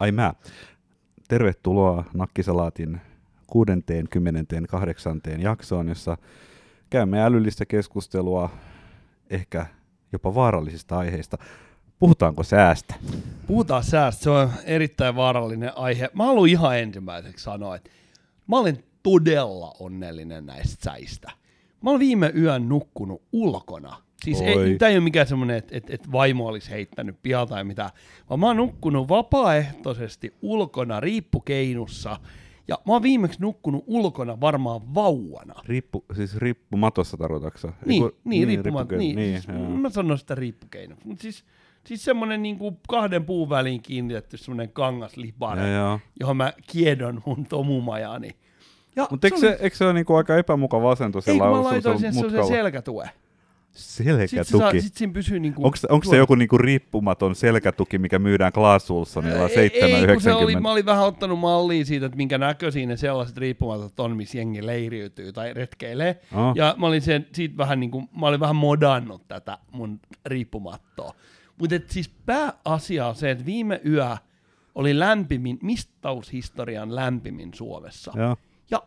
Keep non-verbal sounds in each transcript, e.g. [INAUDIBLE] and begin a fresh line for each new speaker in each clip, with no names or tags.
Ai mä. Tervetuloa Nakkisalaatin 68. jaksoon, jossa käymme älyllistä keskustelua ehkä jopa vaarallisista aiheista. Puhutaanko säästä?
Puhutaan säästä, se on erittäin vaarallinen aihe. Mä haluan ihan ensimmäiseksi sanoa, että mä olen todella onnellinen näistä säistä. Mä olen viime yön nukkunut ulkona. Siis ei, tämä ei ole mikään semmoinen, että, että, että vaimo olisi heittänyt pialta tai mitään, vaan mä oon nukkunut vapaaehtoisesti ulkona riippukeinussa. Ja mä oon viimeksi nukkunut ulkona varmaan vauvana.
Riippu, siis riippumatossa tarkoitatko
Niin, niin, niin, riippumat, niin, niin siis mä sanon sitä riippukeinoksi. Mutta siis, siis semmoinen niinku kahden puun väliin kiinnitetty semmoinen kangaslipare, johon mä kiedon mun tomumajani.
Mutta eikö, se, eikö se ole niinku aika epämukava asento sillä
Eikö mä laitoin sen se selkätue?
Selkätuki. Sitten
sit siinä pysyy niinku...
Onko, onko se joku niinku riippumaton selkätuki, mikä myydään Klaas Ulssonilla 7,90? Ei, se
oli, mä olin vähän ottanut mallia siitä, että minkä näköisiä ne sellaiset riippumatot on, missä jengi leiriytyy tai retkeilee. Oh. Ja mä olin, sen, siitä vähän niinku, mä olin vähän modannut tätä mun riippumattoa. Mutta siis pääasia on se, että viime yö oli lämpimin, mistaushistorian lämpimin Suomessa.
Ja,
ja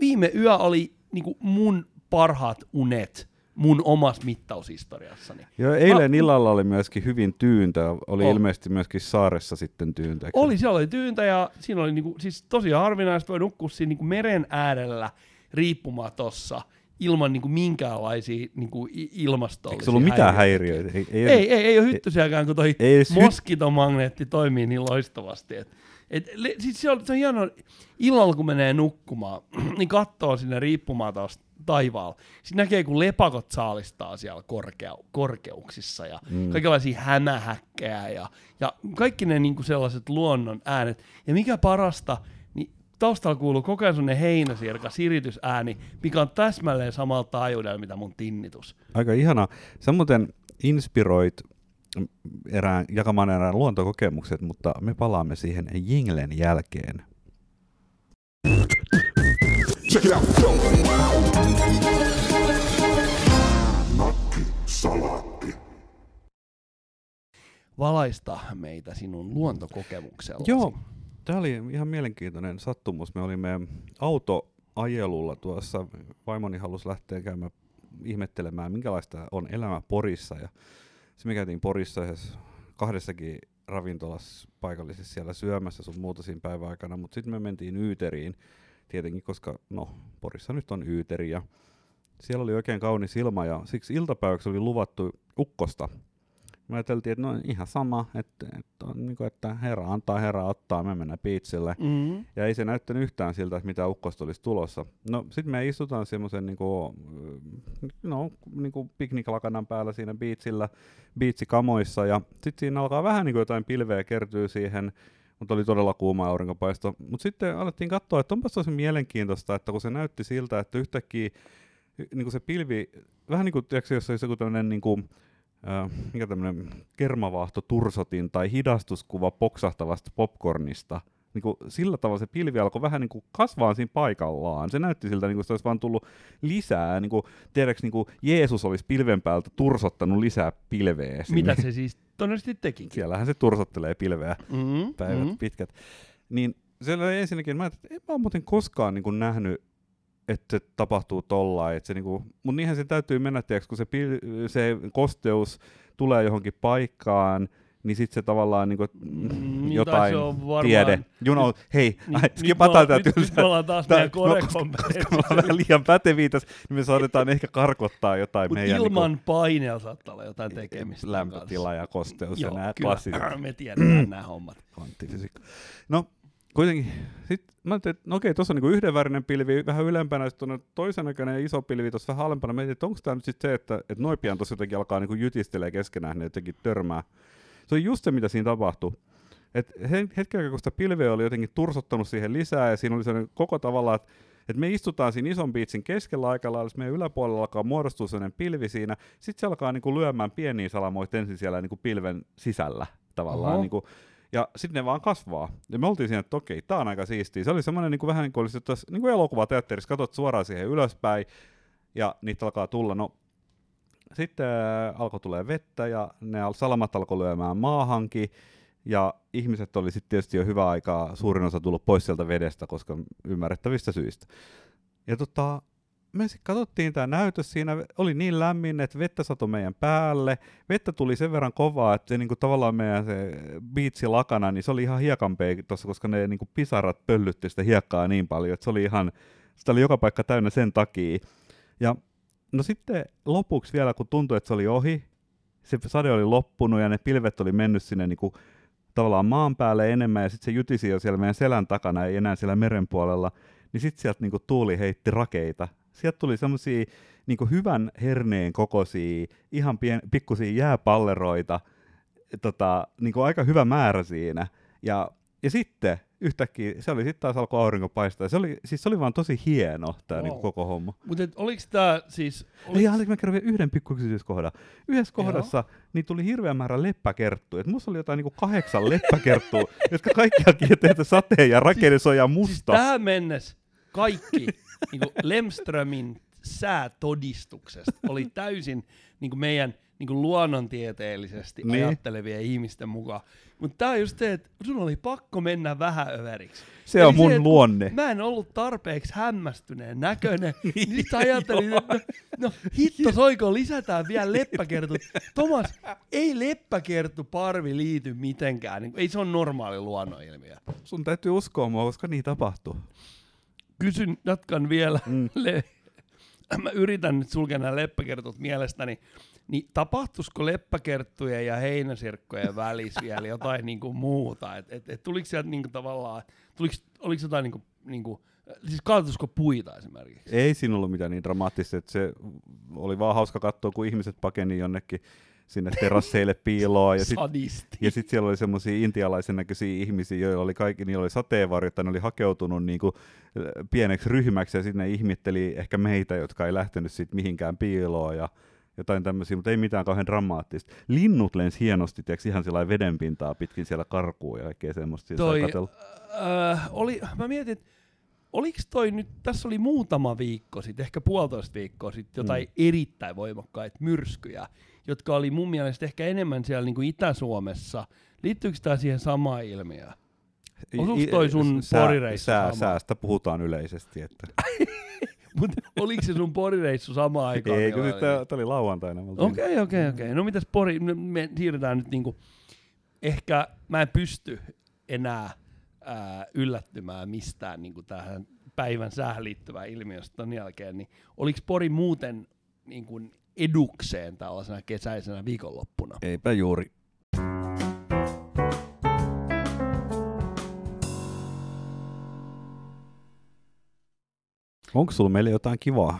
viime yö oli niinku mun parhaat unet mun omassa mittaushistoriassani.
Joo, eilen Mä, illalla oli myöskin hyvin tyyntä, oli oh. ilmeisesti myöskin saaressa sitten tyyntä.
Oli, siellä oli tyyntä ja siinä oli niinku, siis tosi harvinaista, voi nukkua siinä niinku meren äärellä riippumatossa ilman niinku minkäänlaisia niinku ilmastollisia
Eikö se ollut mitään häiriöitä?
Ei, ei, ei, ei, ei ole hyttysiäkään, kun toi ei moskitomagneetti toimii niin loistavasti. Et, et, le, siis se, on, se on hieno, illalla kun menee nukkumaan, [CLEARS THROAT] niin katsoo sinne riippumatosta taivaalla. Sitten näkee, kun lepakot saalistaa siellä korkeu- korkeuksissa ja mm. kaikenlaisia hämähäkkejä ja, ja kaikki ne niin kuin sellaiset luonnon äänet. Ja mikä parasta, niin taustalla kuuluu koko ajan sellainen heinäsirka, siritysääni, mikä on täsmälleen samalla taajuudella, mitä mun tinnitus.
Aika ihana. Sä muuten inspiroit erään, jakamaan erään luontokokemukset, mutta me palaamme siihen jinglen jälkeen. Check it out.
Salaatti. Valaista meitä sinun luontokokemuksella.
Joo, tämä oli ihan mielenkiintoinen sattumus. Me olimme autoajelulla tuossa. Vaimoni halusi lähteä käymään ihmettelemään, minkälaista on elämä Porissa. Ja se me käytiin Porissa kahdessakin ravintolassa paikallisessa siellä syömässä sun muuta siinä päivän aikana, mutta sitten me mentiin Yyteriin tietenkin, koska no, Porissa nyt on Yyteri ja siellä oli oikein kaunis ilma ja siksi iltapäiväksi oli luvattu ukkosta. Me ajateltiin, että no ihan sama, että, että, on, niin kuin, että herra antaa, herra ottaa, me mennään piitsille. Mm-hmm. Ja ei se näyttänyt yhtään siltä, että mitä ukkosta olisi tulossa. No sitten me istutaan semmoisen niin kuin, no, niin kuin pikniklakanan päällä siinä biitsillä, biitsikamoissa ja sitten siinä alkaa vähän niin kuin jotain pilveä kertyy siihen mutta oli todella kuuma aurinkopaisto. Mutta sitten alettiin katsoa, että onpas tosi mielenkiintoista, että kun se näytti siltä, että yhtäkkiä niin kuin se pilvi, vähän niin kuin, tiedätkö, jos olisi joku tämmöinen niin kuin, äh, mikä tämmöinen kermavaahto tursotin tai hidastuskuva poksahtavasta popcornista, niin kuin sillä tavalla se pilvi alkoi vähän niin kuin kasvaa siinä paikallaan. Se näytti siltä, niin kuin se olisi vaan tullut lisää. Niin kuin, tiedätkö, niin kuin Jeesus olisi pilven päältä tursottanut lisää pilveä.
Sinne. Mitä se siis todennäköisesti teki?
Siellähän se tursottelee pilveä mm-hmm, päivät mm-hmm. pitkät. Niin siellä ensinnäkin, mä, että en mä ole muuten koskaan niin kuin nähnyt että se tapahtuu tollain. Että se niinku, mutta niinhän se täytyy mennä, tiiäks, kun se, pil- se kosteus tulee johonkin paikkaan, niin sitten se tavallaan niinku, mm, niin jotain se on varmaan, tiede. You know, hei, niin, skipataan tämä tylsä. Nyt
me ollaan taas meidän
no, koska, koska me ollaan vähän liian päteviä tässä, niin me saatetaan ehkä karkottaa jotain
Mut
meidän...
ilman niinku, paineella saattaa olla jotain tekemistä.
Lämpötila ja kosteus
Joo,
ja nämä
klassiset. [CLEARS THROAT] me tiedetään nämä hommat.
Kvanttifysiikka. No, kuitenkin, sit mä ajattelin, että no okei, tuossa on niinku yhdenvärinen pilvi vähän ylempänä, sitten on toisen näköinen iso pilvi tuossa vähän alempana. Mä että onko tämä nyt sitten se, että, että noi pian tuossa jotenkin alkaa niinku jytistelee keskenään, ne jotenkin törmää. Se on just se, mitä siinä tapahtui. Et hetken kun sitä pilveä oli jotenkin tursottanut siihen lisää, ja siinä oli sellainen koko tavalla, että et me istutaan siinä ison biitsin keskellä aikalla, jos meidän yläpuolella alkaa muodostua sellainen pilvi siinä, sitten se alkaa niinku lyömään pieniä salamoita ensin siellä niinku pilven sisällä tavallaan. Niinku, ja sitten ne vaan kasvaa. Ja me oltiin siinä, että okei, tää on aika siistiä. Se oli semmoinen niin kuin vähän niin kuin olisi tuossa, niin kuin elokuvateatterissa, katsot suoraan siihen ylöspäin, ja niitä alkaa tulla. No, sitten äh, alkoi tulee vettä, ja ne salamat alkoi lyömään maahankin, ja ihmiset oli sitten tietysti jo hyvä aikaa, suurin osa tullut pois sieltä vedestä, koska ymmärrettävistä syistä. Ja tota, me sitten katsottiin tämä näytös, siinä oli niin lämmin, että vettä satoi meidän päälle. Vettä tuli sen verran kovaa, että se niinku, tavallaan meidän se biitsi lakana, niin se oli ihan hiekanpei tuossa, koska ne niinku, pisarat pöllytti sitä hiekkaa niin paljon, että se oli ihan, sitä oli joka paikka täynnä sen takia. Ja no sitten lopuksi vielä, kun tuntui, että se oli ohi, se sade oli loppunut ja ne pilvet oli mennyt sinne niinku, tavallaan maan päälle enemmän ja sitten se jytisi jo siellä meidän selän takana, ei enää siellä meren puolella, niin sitten sieltä niinku tuuli heitti rakeita sieltä tuli semmoisia niin hyvän herneen kokoisia, ihan pien, pikkusia jääpalleroita, tota, niin aika hyvä määrä siinä. Ja, ja sitten yhtäkkiä, se oli sitten taas alkoi aurinko paistaa. Se oli, siis se oli vaan tosi hieno tämä wow. niin koko homma.
Mutta oliko tämä siis...
Oliks... Ja mä kerron vielä yhden pikku yksityiskohdan. Yhdessä kohdassa niin tuli hirveä määrä leppäkerttuja. Et musta oli jotain niin kahdeksan leppäkerttua, [LAUGHS] jotka kaikki haki tehdä sateen ja rakennusoja musta. Siis
tähän mennessä kaikki niin kuin Lemströmin säätodistuksesta oli täysin niin kuin meidän niin kuin luonnontieteellisesti niin. ajattelevia ihmisten mukaan. Mutta tämä on just se, että sun oli pakko mennä vähän överiksi.
Se Eli on mun se, luonne.
Mä en ollut tarpeeksi hämmästyneen näköinen. [LAUGHS] niin nyt ajattelin, että no, no hitto soiko, lisätään vielä leppäkertut. Tomas, ei leppäkerttu parvi liity mitenkään. Niin, ei se ole normaali luonnonilmiö.
Sun täytyy uskoa mua, koska niin tapahtuu
kysyn, jatkan vielä. Mm. Le- mä yritän nyt sulkea nämä leppäkertut mielestäni. Niin tapahtuisiko leppäkerttujen ja heinäsirkkojen välissä vielä jotain niinku muuta? Et, et, et tuliko sieltä niinku tavallaan, tuliko, oliko jotain niinku, niinku Siis kaatuisiko puita esimerkiksi?
Ei siinä ollut mitään niin dramaattista, että se oli vaan hauska katsoa, kun ihmiset pakeni jonnekin sinne terasseille [LAUGHS] piiloon. Ja sitten sit siellä oli semmoisia intialaisen näköisiä ihmisiä, joilla oli kaikki, niillä oli sateenvarjot, ne oli hakeutunut niinku pieneksi ryhmäksi ja sitten ne ihmitteli ehkä meitä, jotka ei lähtenyt siitä mihinkään piiloon ja jotain tämmöisiä, mutta ei mitään kauhean dramaattista. Linnut lensi hienosti, tiiäks, ihan sillä vedenpintaa pitkin siellä karkuun ja kaikkea semmoista.
Toi, äh, oli, mä mietin, että oliko toi nyt, tässä oli muutama viikko sitten, ehkä puolitoista viikkoa sitten, jotain mm. erittäin voimakkaita myrskyjä, jotka oli mun mielestä ehkä enemmän siellä niin kuin Itä-Suomessa. Liittyykö tämä siihen samaan ilmiöön? Osuuko toi sun sää, sää,
Säästä puhutaan yleisesti. Että. [LAUGHS]
Mutta [LAUGHS] oliko se sun porireissu sama aikaan?
Ei, kun tämä oli lauantaina.
Okei, okei, okei. No mitäs pori, me siirrytään nyt niinku, ehkä mä en pysty enää ää, yllättymään mistään niinku tähän päivän säähän liittyvään ilmiöstä ton jälkeen, niin oliko Pori muuten niin kuin edukseen tällaisena kesäisenä viikonloppuna?
Eipä juuri. Onko sulla meille jotain kivaa?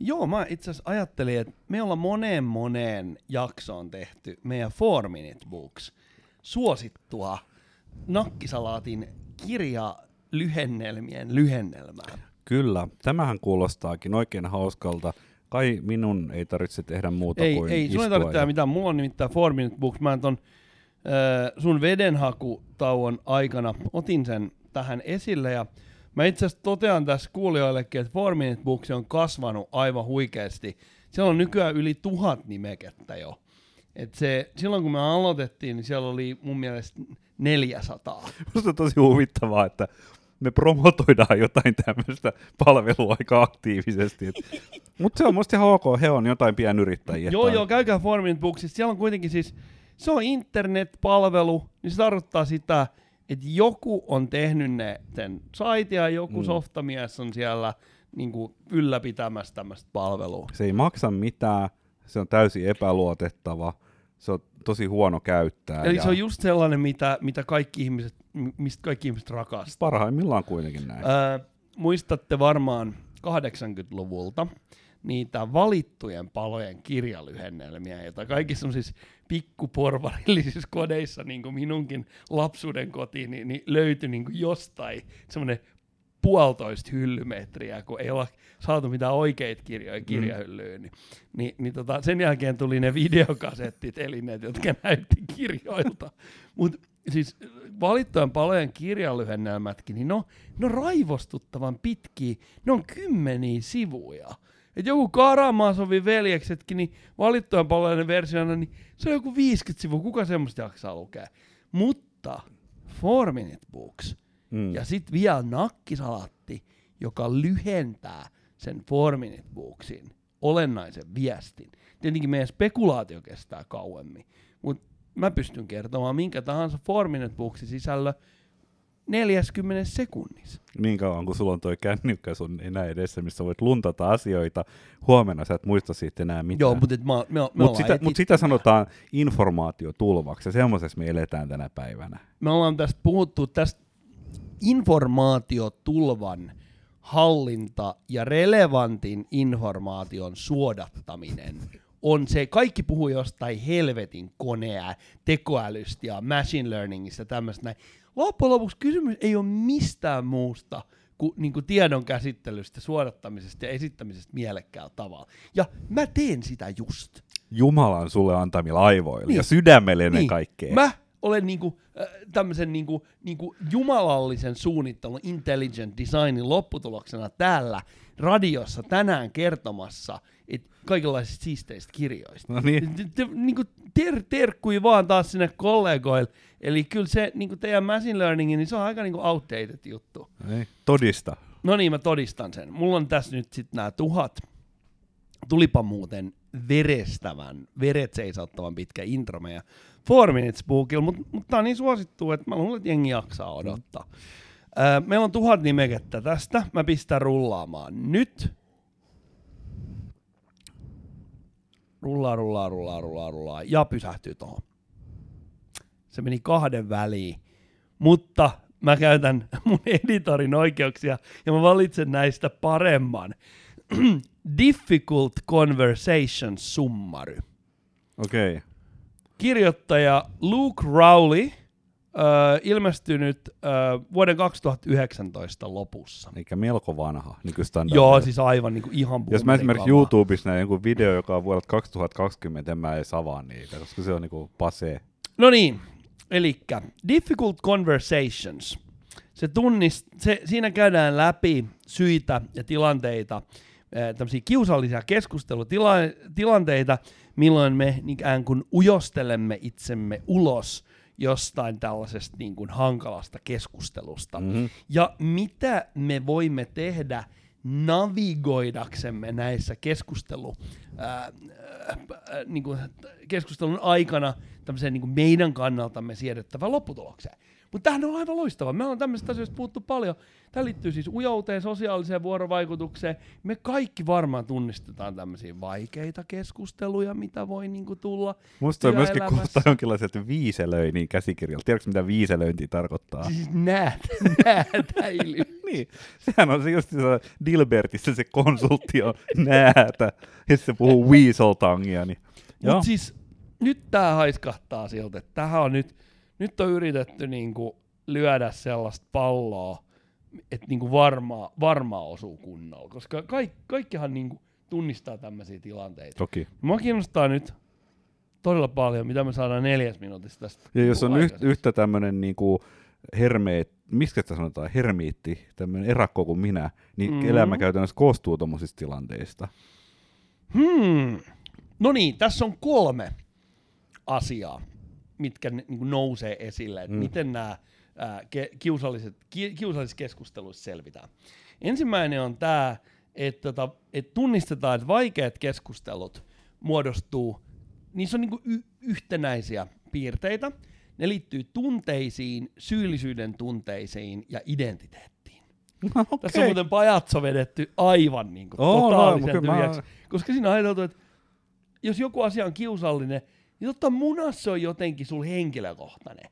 Joo, mä itse asiassa ajattelin, että me ollaan moneen moneen jaksoon tehty meidän Four Minute Books suosittua nakkisalaatin kirja lyhennelmien lyhennelmää.
Kyllä, tämähän kuulostaakin oikein hauskalta. Kai minun ei tarvitse tehdä muuta
ei,
kuin
Ei, sun ei tarvitse tehdä mitään. Mulla on nimittäin Four Minute Books. Mä ton äh, sun vedenhakutauon aikana otin sen tähän esille ja mä itse asiassa totean tässä kuulijoillekin, että Four Minute Books on kasvanut aivan huikeasti. Siellä on nykyään yli tuhat nimekettä jo. Et se, silloin kun me aloitettiin, niin siellä oli mun mielestä 400.
Musta on tosi huvittavaa, että me promotoidaan jotain tämmöistä palvelua aika aktiivisesti. [LAUGHS] Mutta se on musta ihan ok, he on jotain pienyrittäjiä.
Joo, joo, käykää Formin Booksissa. Siellä on kuitenkin siis, se on internet-palvelu, niin se tarkoittaa sitä, että joku on tehnyt ne sen saitia, ja joku mm. softamies on siellä niin kuin ylläpitämässä tämmöistä palvelua.
Se ei maksa mitään, se on täysin epäluotettava, se on tosi huono käyttää.
Eli ja... se on just sellainen, mitä, mitä kaikki ihmiset, mistä kaikki ihmiset rakastaa.
Parhaimmillaan kuitenkin näin.
Öö, muistatte varmaan 80-luvulta niitä valittujen palojen kirjalyhennelmiä, joita kaikissa on siis pikkuporvarillisissa kodeissa, niin kuin minunkin lapsuuden kotiin, niin, niin löytyi niin kuin jostain semmoinen puolitoista hyllymetriä, kun ei olla saatu mitään oikeita kirjoja mm. kirjahyllyyn. Niin, niin, niin tota, sen jälkeen tuli ne videokasettit, eli ne, jotka näytti kirjoilta. Mutta siis valittujen palojen kirjalyhennelmätkin, niin ne on, ne on raivostuttavan pitkiä, ne on kymmeniä sivuja. Et joku Karamazovin veljeksetkin, niin valittujen palojen versiona, niin se on joku 50 sivua, kuka semmoista jaksaa lukea. Mutta four minute books mm. ja sitten vielä nakkisalatti, joka lyhentää sen four minute booksin olennaisen viestin. Tietenkin meidän spekulaatio kestää kauemmin, mutta mä pystyn kertomaan minkä tahansa four minute booksin sisällö 40 sekunnissa.
Niin kauan kun sulla on toi kännykkä sun enää edessä, missä voit luntata asioita, huomenna sä et muista siitä enää mitään.
Joo, mutta me, me, me
mut sitä, mut sitä sanotaan informaatiotulvaksi, ja semmoisessa me eletään tänä päivänä.
Me ollaan tästä puhuttu tästä informaatiotulvan hallinta ja relevantin informaation suodattaminen on se, kaikki puhuu jostain helvetin konea, tekoälystä ja machine learningista ja tämmöistä näin. Loppujen lopuksi kysymys ei ole mistään muusta kuin, niin kuin tiedon käsittelystä, suodattamisesta ja esittämisestä mielekkäällä tavalla. Ja mä teen sitä just.
Jumalan sulle antamilla aivoilla niin. ja sydämelle ennen niin. kaikkea.
Mä olen niinku, äh, tämmöisen niinku, niinku jumalallisen suunnittelun, intelligent designin lopputuloksena täällä radiossa tänään kertomassa kaikenlaisista siisteistä kirjoista.
No niin. Te,
te, niinku ter, terkkui vaan taas sinne kollegoille. Eli kyllä se niinku teidän machine learning, niin se on aika niinku outdated juttu.
Ei, todista.
No niin, mä todistan sen. Mulla on tässä nyt sitten nämä tuhat tulipa muuten verestävän, veret seisauttavan pitkä intro meidän Four Minutes Bookilla, mutta mut tää on niin suosittu, että mä luulen, että jengi jaksaa odottaa. Mm. Öö, meillä on tuhat nimekettä tästä, mä pistän rullaamaan nyt. Rullaa, rullaa, rullaa, rullaa, rullaa, ja pysähtyy tuohon. Se meni kahden väliin, mutta mä käytän mun editorin oikeuksia ja mä valitsen näistä paremman. [CLEARS THROAT] Difficult Conversation Summary.
Okei. Okay.
Kirjoittaja Luke Rowley, ilmestynyt äh, vuoden 2019 lopussa.
Eikä melko vanha
nykystandardi. Joo, siis aivan niin kuin ihan
Jos mä esimerkiksi. YouTubessa näin joku video, joka on vuodelta 2020, en mä edes avaa niitä, koska se on niin kuin pase.
No niin, eli Difficult Conversations. Se tunnist, se, siinä käydään läpi syitä ja tilanteita, tämmöisiä kiusallisia keskustelutilanteita, milloin me ikään kuin ujostelemme itsemme ulos jostain tällaisesta niin kuin hankalasta keskustelusta. Mm-hmm. Ja mitä me voimme tehdä navigoidaksemme näissä keskustelu, ää, ää, niin kuin keskustelun aikana tämmöiseen niin kuin meidän kannaltamme siedettävään lopputulokseen. Mutta tämähän on aivan loistava. Me ollaan tämmöistä asioista puhuttu paljon. Tämä liittyy siis ujouteen, sosiaaliseen vuorovaikutukseen. Me kaikki varmaan tunnistetaan tämmöisiä vaikeita keskusteluja, mitä voi niinku tulla.
Musta on myöskin kuulostaa jonkinlaiselta viiselöinnin käsikirjalta. Tiedätkö, mitä viiselöinti tarkoittaa?
Siis näet, [LAUGHS] näätäily. [LAUGHS]
niin, sehän on se just se Dilbertissä se konsultti on näätä, ja se puhuu weasel-tangia. Niin.
Mutta siis nyt tämä haiskahtaa siltä, että tähän on nyt nyt on yritetty niinku lyödä sellaista palloa, että niinku varmaa, varmaa osuu kunnolla, koska kaik, kaikkihan niinku tunnistaa tämmöisiä tilanteita.
Toki.
Mua kiinnostaa nyt todella paljon, mitä me saadaan neljäs minuutissa tästä.
Ja jos on yht, yhtä tämmöinen niinku hermeet, miksi sitä sanotaan, hermiitti, tämmöinen erakko kuin minä, niin mm-hmm. elämä käytännössä koostuu tuommoisista tilanteista.
Hmm. No niin, tässä on kolme asiaa mitkä niin nousee esille, että mm. miten nämä ää, ke, kiusalliset, ki, kiusallisissa keskusteluissa selvitään. Ensimmäinen on tämä, että, tota, että tunnistetaan, että vaikeat keskustelut muodostuu, niissä on niin y- yhtenäisiä piirteitä. Ne liittyy tunteisiin, syyllisyyden tunteisiin ja identiteettiin. Okay. Tässä on muuten pajatso vedetty aivan niin kuin oh, totaalisen no, tyhjäksi, mä... koska siinä on ajateltu, että jos joku asia on kiusallinen, niin totta munassa on jotenkin sul henkilökohtainen.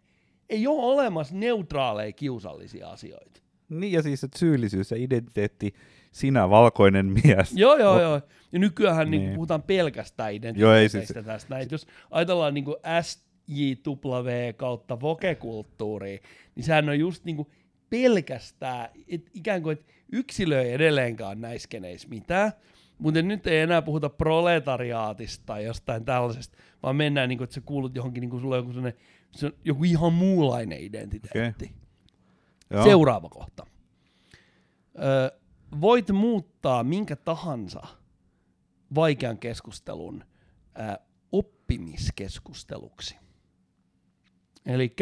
Ei ole olemassa neutraaleja kiusallisia asioita.
Niin ja siis, että syyllisyys ja identiteetti, sinä valkoinen mies.
Joo, joo, joo. Ja nykyään niin. niin puhutaan pelkästään identiteetistä siis... tästä. Näin. Jos ajatellaan niin kuin SJW kautta vokekulttuuria, niin sehän on just niin kuin pelkästään, et ikään kuin, että yksilö ei edelleenkaan näissä keneissä mitään, mutta nyt ei enää puhuta proletariaatista tai jostain tällaisesta, vaan mennään, niin kuin, että sä kuulut johonkin, niin kuin sulla on joku, se on joku ihan muunlainen identiteetti. Okay. Seuraava kohta. Ö, voit muuttaa minkä tahansa vaikean keskustelun ö, oppimiskeskusteluksi. Eli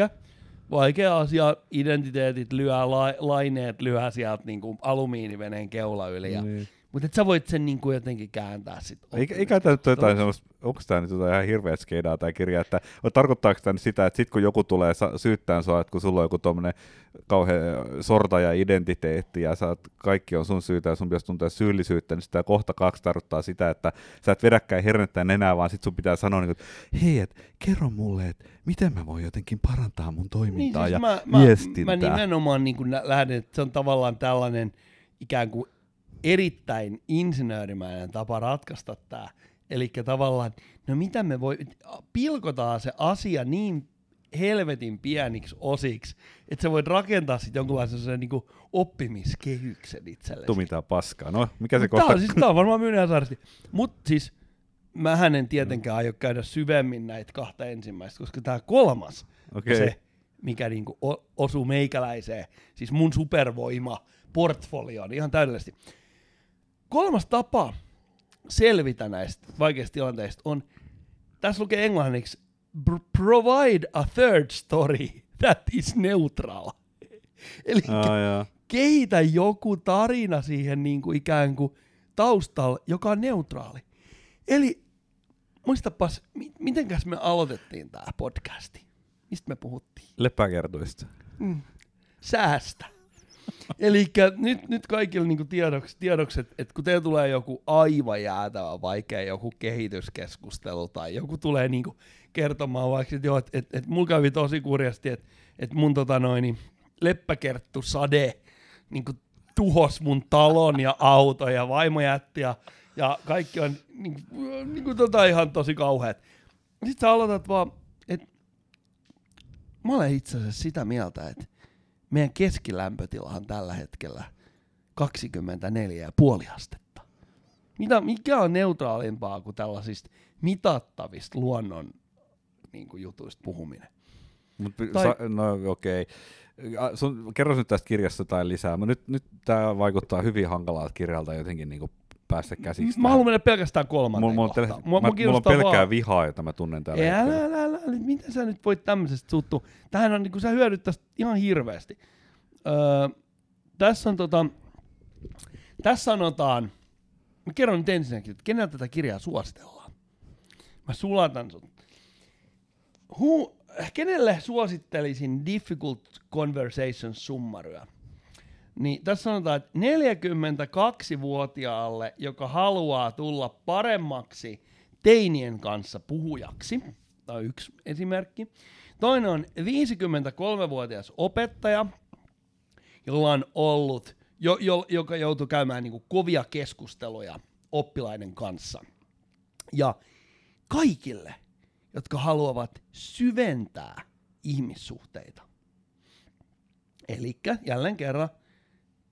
vaikea asia, identiteetit lyö, la, laineet lyö sieltä niinku alumiiniveneen keula yli. Ja, niin. Mutta sä voit sen niinku jotenkin kääntää sitten.
Eikä, eikä tämä nyt jotain semmoista, onko tämä nyt jotain ihan hirveä skeidaa tämä kirja, että tarkoittaako tämä sitä, että sitten kun joku tulee syyttää sua, että kun sulla on joku tuommoinen kauhean sortaja-identiteetti ja sä kaikki on sun syytä ja sun pitäisi tuntea syyllisyyttä, niin sitä kohta kaksi tarkoittaa sitä, että sä et vedäkään hernettä enää, vaan sit sun pitää sanoa, niin kuin, hei, et, kerro mulle, että miten mä voin jotenkin parantaa mun toimintaa niin, siis ja mä, viestintää.
Mä, mä nimenomaan niin lähden, että se on tavallaan tällainen ikään kuin erittäin insinöörimäinen tapa ratkaista tämä. Eli tavallaan, no mitä me voi, pilkotaan se asia niin helvetin pieniksi osiksi, että sä voit rakentaa sitten jonkunlaisen niin oppimiskehyksen itsellesi.
Tumitaa paskaa. No, mikä se kohta?
Tämä on, siis, tämä on varmaan myynnin saarasti. Mutta siis mähän en tietenkään aio käydä syvemmin näitä kahta ensimmäistä, koska tämä kolmas okay. se, mikä niinku osuu meikäläiseen, siis mun supervoima portfolioon ihan täydellisesti. Kolmas tapa selvitä näistä vaikeista tilanteista on, tässä lukee englanniksi, provide a third story that is neutral. [LAUGHS] Eli oh, kehitä joku tarina siihen niin kuin ikään kuin taustalla, joka on neutraali. Eli muistapas, mitenkäs me aloitettiin tämä podcasti? Mistä me puhuttiin?
Lepäkertuista. Mm.
Säästä. Eli nyt, nyt kaikille niinku tiedoksi, tiedoksi että et kun teillä tulee joku aivan jäätävä vaikea joku kehityskeskustelu tai joku tulee niinku kertomaan vaikka, että et, et, et mulla kävi tosi kurjasti, että et mun tota noin, leppäkerttu sade niinku tuhos mun talon ja auto ja vaimo jätti ja, ja kaikki on niinku, niinku tota ihan tosi kauheat. Sitten sä aloitat vaan, että mä olen itse asiassa sitä mieltä, että meidän keskilämpötilahan tällä hetkellä 24,5 astetta. Mitä, mikä on neutraalimpaa kuin tällaisista mitattavista luonnon niin kuin jutuista puhuminen?
Mut, tai... sa, no okei. Okay. kerro nyt tästä kirjasta tai lisää. nyt, nyt tämä vaikuttaa hyvin hankalalta kirjalta jotenkin niin päästä käsiksi.
Mä haluan mennä pelkästään kolmanteen mulla, mulla,
mulla, mä, mulla on pelkkää vaan... vihaa, jota mä tunnen täällä.
Älä, älä, älä, älä, miten sä nyt voit tämmöisestä suttua? Tähän on, niin sä hyödyt ihan hirveästi. Öö, tässä on tota, tässä sanotaan, mä kerron nyt ensinnäkin, että kenellä tätä kirjaa suositellaan. Mä sulatan sun. Hu, kenelle suosittelisin Difficult Conversations summaryä? Niin tässä sanotaan, että 42-vuotiaalle, joka haluaa tulla paremmaksi teinien kanssa puhujaksi, on yksi esimerkki. Toinen on 53-vuotias opettaja, jolla on ollut, jo, jo, joka joutui käymään niin kuin kovia keskusteluja oppilaiden kanssa. Ja kaikille, jotka haluavat syventää ihmissuhteita. Eli jälleen kerran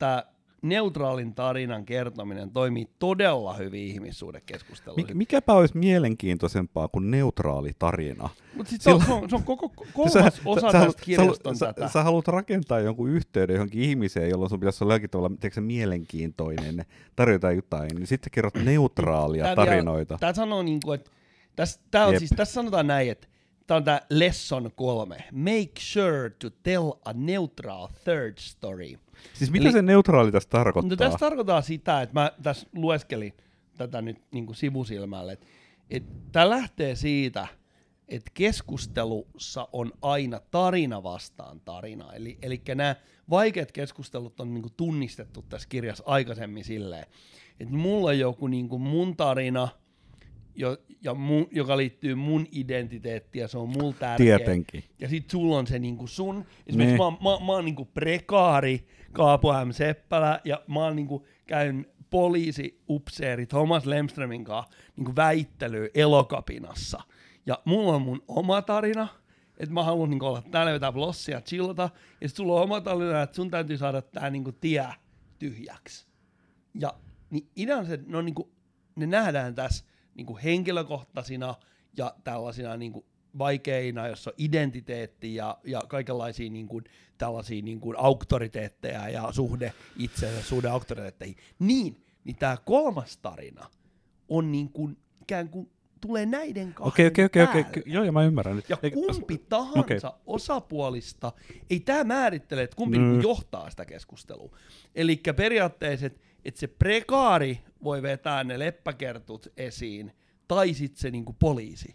tämä neutraalin tarinan kertominen toimii todella hyvin ihmissuhdekeskusteluissa.
Mik, mikäpä olisi mielenkiintoisempaa kuin neutraali tarina?
Mutta siis Sillä... se, on, se on koko [LAUGHS] kolmas sä, osa sä, tästä kirjasta on
sä,
tätä.
Sä, sä haluat rakentaa jonkun yhteyden johonkin ihmiseen, jolloin sun pitäisi olla jollakin tavalla tiedätkö, mielenkiintoinen, tarjota jotain, niin sitten kerrot neutraalia tää tarinoita.
Tämä sanoo niin kuin, että tässä, tää on siis, tässä sanotaan näin, että Tämä on tämä lesson kolme. Make sure to tell a neutral third story.
Siis mitä Eli, se neutraali tässä tarkoittaa? No
tässä tarkoittaa sitä, että mä tässä lueskelin tätä nyt niin kuin sivusilmälle. Että et tämä lähtee siitä, että keskustelussa on aina tarina vastaan tarina. Eli, eli nämä vaikeat keskustelut on niin kuin tunnistettu tässä kirjassa aikaisemmin silleen, että mulla on joku niin kuin mun tarina – jo, ja mun, joka liittyy mun identiteettiin ja se on mulla tärkeä.
Tietenkin.
Ja sit sulla on se niinku sun, esimerkiksi niin. mä, mä, mä oon niinku prekaari Kaapo M. Seppälä ja mä oon niinku käyn poliisiupseeri Thomas Lemströmin kanssa niinku väittelyä elokapinassa. Ja mulla on mun oma tarina, että mä haluan niinku olla täällä vetää blossia chillata, ja sit sulla on oma tarina, että sun täytyy saada tää niinku tie tyhjäksi. Ja niin idean se, ne, on niinku, ne nähdään tässä niin kuin henkilökohtaisina ja tällaisina niin kuin vaikeina, jossa on identiteetti ja, ja kaikenlaisia niin kuin, tällaisia niin kuin auktoriteetteja ja suhde itseensä, suhde auktoriteetteihin. Niin, niin tämä kolmas tarina on niin kuin, ikään kuin tulee näiden kahden
Okei, okei, okei, okei. Joo, ja mä ymmärrän nyt.
Ja kumpi tahansa
okei.
osapuolista, ei tämä määrittele, että kumpi
Mm.
niinku johtaa sitä keskustelua. Eli periaatteessa, että et se prekaari voi vetää ne leppäkertut esiin, tai sitten se niinku poliisi.